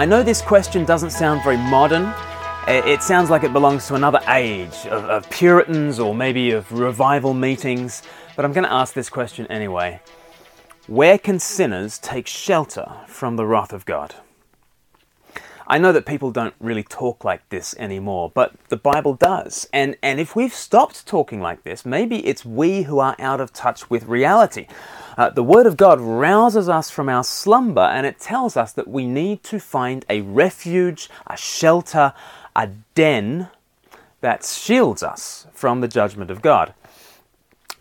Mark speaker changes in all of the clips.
Speaker 1: I know this question doesn't sound very modern. Uh, it sounds like it belongs to another age of, of Puritans or maybe of revival meetings, but I'm going to ask this question anyway. Where can sinners take shelter from the wrath of God? I know that people don't really talk like this anymore, but the Bible does. And, and if we've stopped talking like this, maybe it's we who are out of touch with reality. Uh, the Word of God rouses us from our slumber and it tells us that we need to find a refuge, a shelter, a den that shields us from the judgment of God.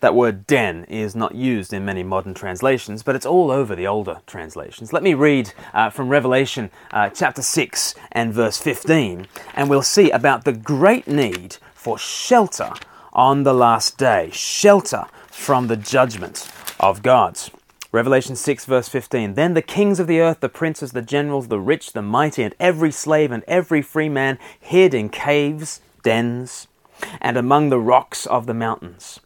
Speaker 1: That word den is not used in many modern translations, but it's all over the older translations. Let me read uh, from Revelation uh, chapter 6 and verse 15, and we'll see about the great need for shelter on the last day, shelter from the judgment of God. Revelation 6, verse 15. Then the kings of the earth, the princes, the generals, the rich, the mighty, and every slave and every free man hid in caves, dens, and among the rocks of the mountains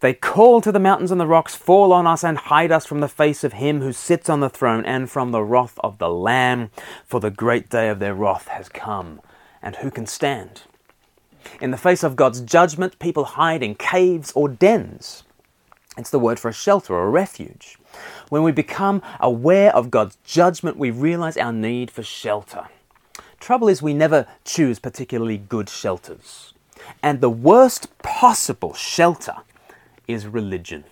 Speaker 1: they call to the mountains and the rocks, Fall on us and hide us from the face of him who sits on the throne and from the wrath of the Lamb, for the great day of their wrath has come. And who can stand? In the face of God's judgment, people hide in caves or dens. It's the word for a shelter or a refuge. When we become aware of God's judgment, we realize our need for shelter. Trouble is, we never choose particularly good shelters. And the worst possible shelter is religion.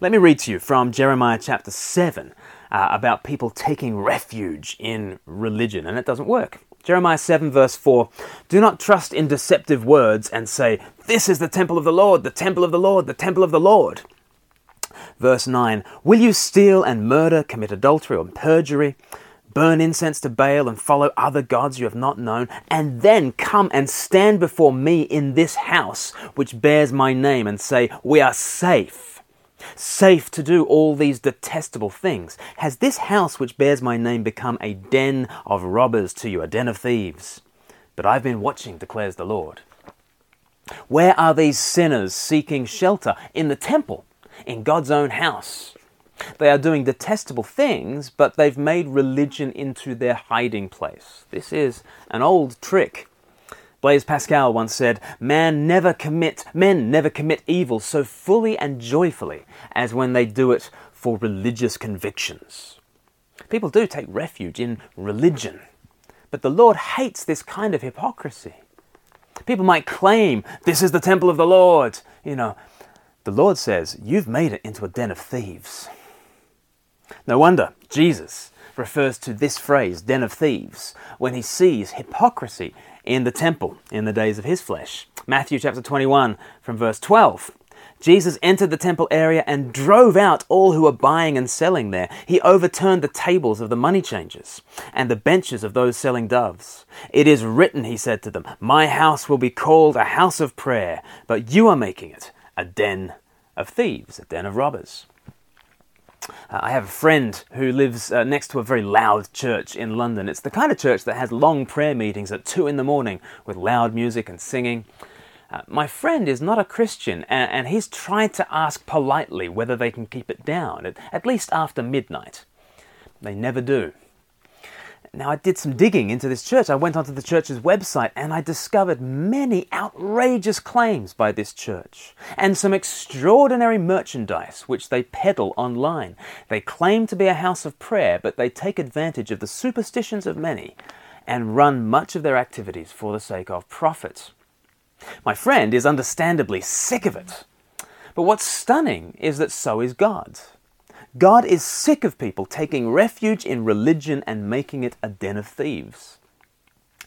Speaker 1: Let me read to you from Jeremiah chapter 7 uh, about people taking refuge in religion, and it doesn't work. Jeremiah 7, verse 4 Do not trust in deceptive words and say, This is the temple of the Lord, the temple of the Lord, the temple of the Lord. Verse 9 Will you steal and murder, commit adultery or perjury? Burn incense to Baal and follow other gods you have not known, and then come and stand before me in this house which bears my name and say, We are safe, safe to do all these detestable things. Has this house which bears my name become a den of robbers to you, a den of thieves? But I've been watching, declares the Lord. Where are these sinners seeking shelter? In the temple, in God's own house. They are doing detestable things, but they've made religion into their hiding place. This is an old trick. Blaise Pascal once said, "Man never commit, men never commit evil so fully and joyfully as when they do it for religious convictions." People do take refuge in religion, but the Lord hates this kind of hypocrisy. People might claim, "This is the temple of the Lord," you know. The Lord says, "You've made it into a den of thieves." No wonder Jesus refers to this phrase, den of thieves, when he sees hypocrisy in the temple in the days of his flesh. Matthew chapter 21 from verse 12. Jesus entered the temple area and drove out all who were buying and selling there. He overturned the tables of the money changers and the benches of those selling doves. It is written, he said to them, My house will be called a house of prayer, but you are making it a den of thieves, a den of robbers. Uh, I have a friend who lives uh, next to a very loud church in London. It's the kind of church that has long prayer meetings at 2 in the morning with loud music and singing. Uh, my friend is not a Christian, and, and, he's tried to ask politely whether they can keep it down, at, at least after midnight. They never do. Now, I did some digging into this church. I went onto the church's website and I discovered many outrageous claims by this church and some extraordinary merchandise which they peddle online. They claim to be a house of prayer, but they take advantage of the superstitions of many and run much of their activities for the sake of profit. My friend is understandably sick of it. But what's stunning is that so is God. God is sick of people taking refuge in religion and making it a den of thieves.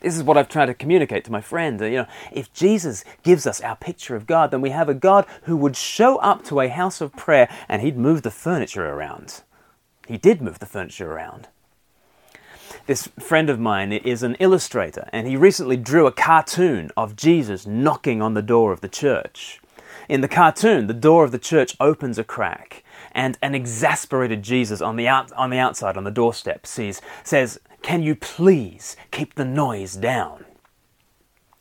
Speaker 1: This is what I've tried to communicate to my friend. You know, if Jesus gives us our picture of God, then we have a God who would show up to a house of prayer and he'd move the furniture around. He did move the furniture around. This friend of mine is an illustrator, and he recently drew a cartoon of Jesus knocking on the door of the church. In the cartoon, the door of the church opens a crack, and an exasperated Jesus on the, out, on the outside, on the doorstep, sees, says, Can you please keep the noise down?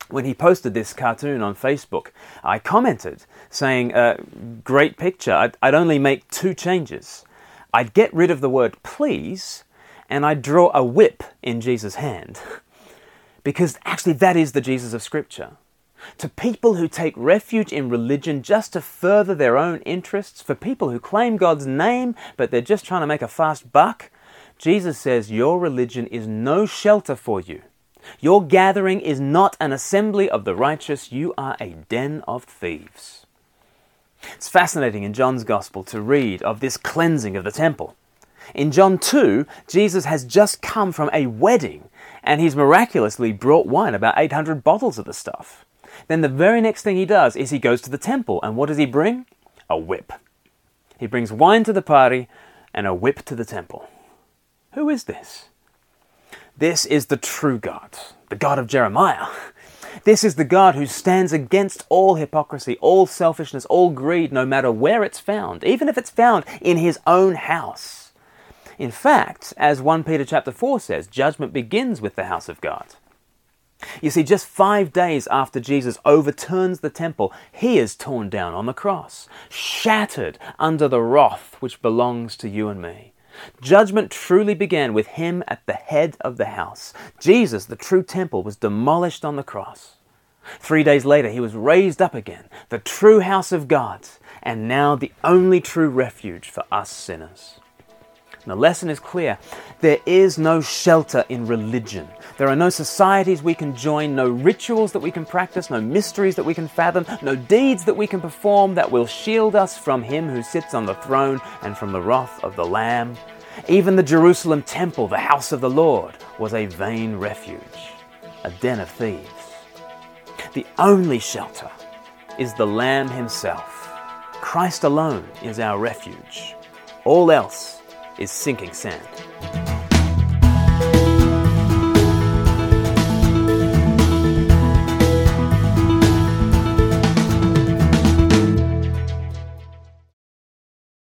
Speaker 1: When he posted this cartoon on Facebook, I commented saying, uh, Great picture. I'd, I'd only make two changes. I'd get rid of the word please, and I'd draw a whip in Jesus' hand. Because actually, that is the Jesus of Scripture. To people who take refuge in religion just to further their own interests, for people who claim God's name but they're just trying to make a fast buck, Jesus says, Your religion is no shelter for you. Your gathering is not an assembly of the righteous, you are a den of thieves. It's fascinating in John's Gospel to read of this cleansing of the temple. In John 2, Jesus has just come from a wedding and he's miraculously brought wine, about 800 bottles of the stuff. Then the very next thing he does is he goes to the temple, and what does he bring? A whip. He brings wine to the party and a whip to the temple. Who is this? This is the true God, the God of Jeremiah. This is the God who stands against all hypocrisy, all selfishness, all greed, no matter where it's found, even if it's found in his own house. In fact, as 1 Peter chapter 4 says, judgment begins with the house of God. You see, just five days after Jesus overturns the temple, he is torn down on the cross, shattered under the wrath which belongs to you and me. Judgment truly began with him at the head of the house. Jesus, the true temple, was demolished on the cross. Three days later, he was raised up again, the true house of God, and now the only true refuge for us sinners. And the lesson is clear there is no shelter in religion. There are no societies we can join, no rituals that we can practice, no mysteries that we can fathom, no deeds that we can perform that will shield us from Him who sits on the throne and from the wrath of the Lamb. Even the Jerusalem temple, the house of the Lord, was a vain refuge, a den of thieves. The only shelter is the Lamb Himself. Christ alone is our refuge. All else is sinking sand.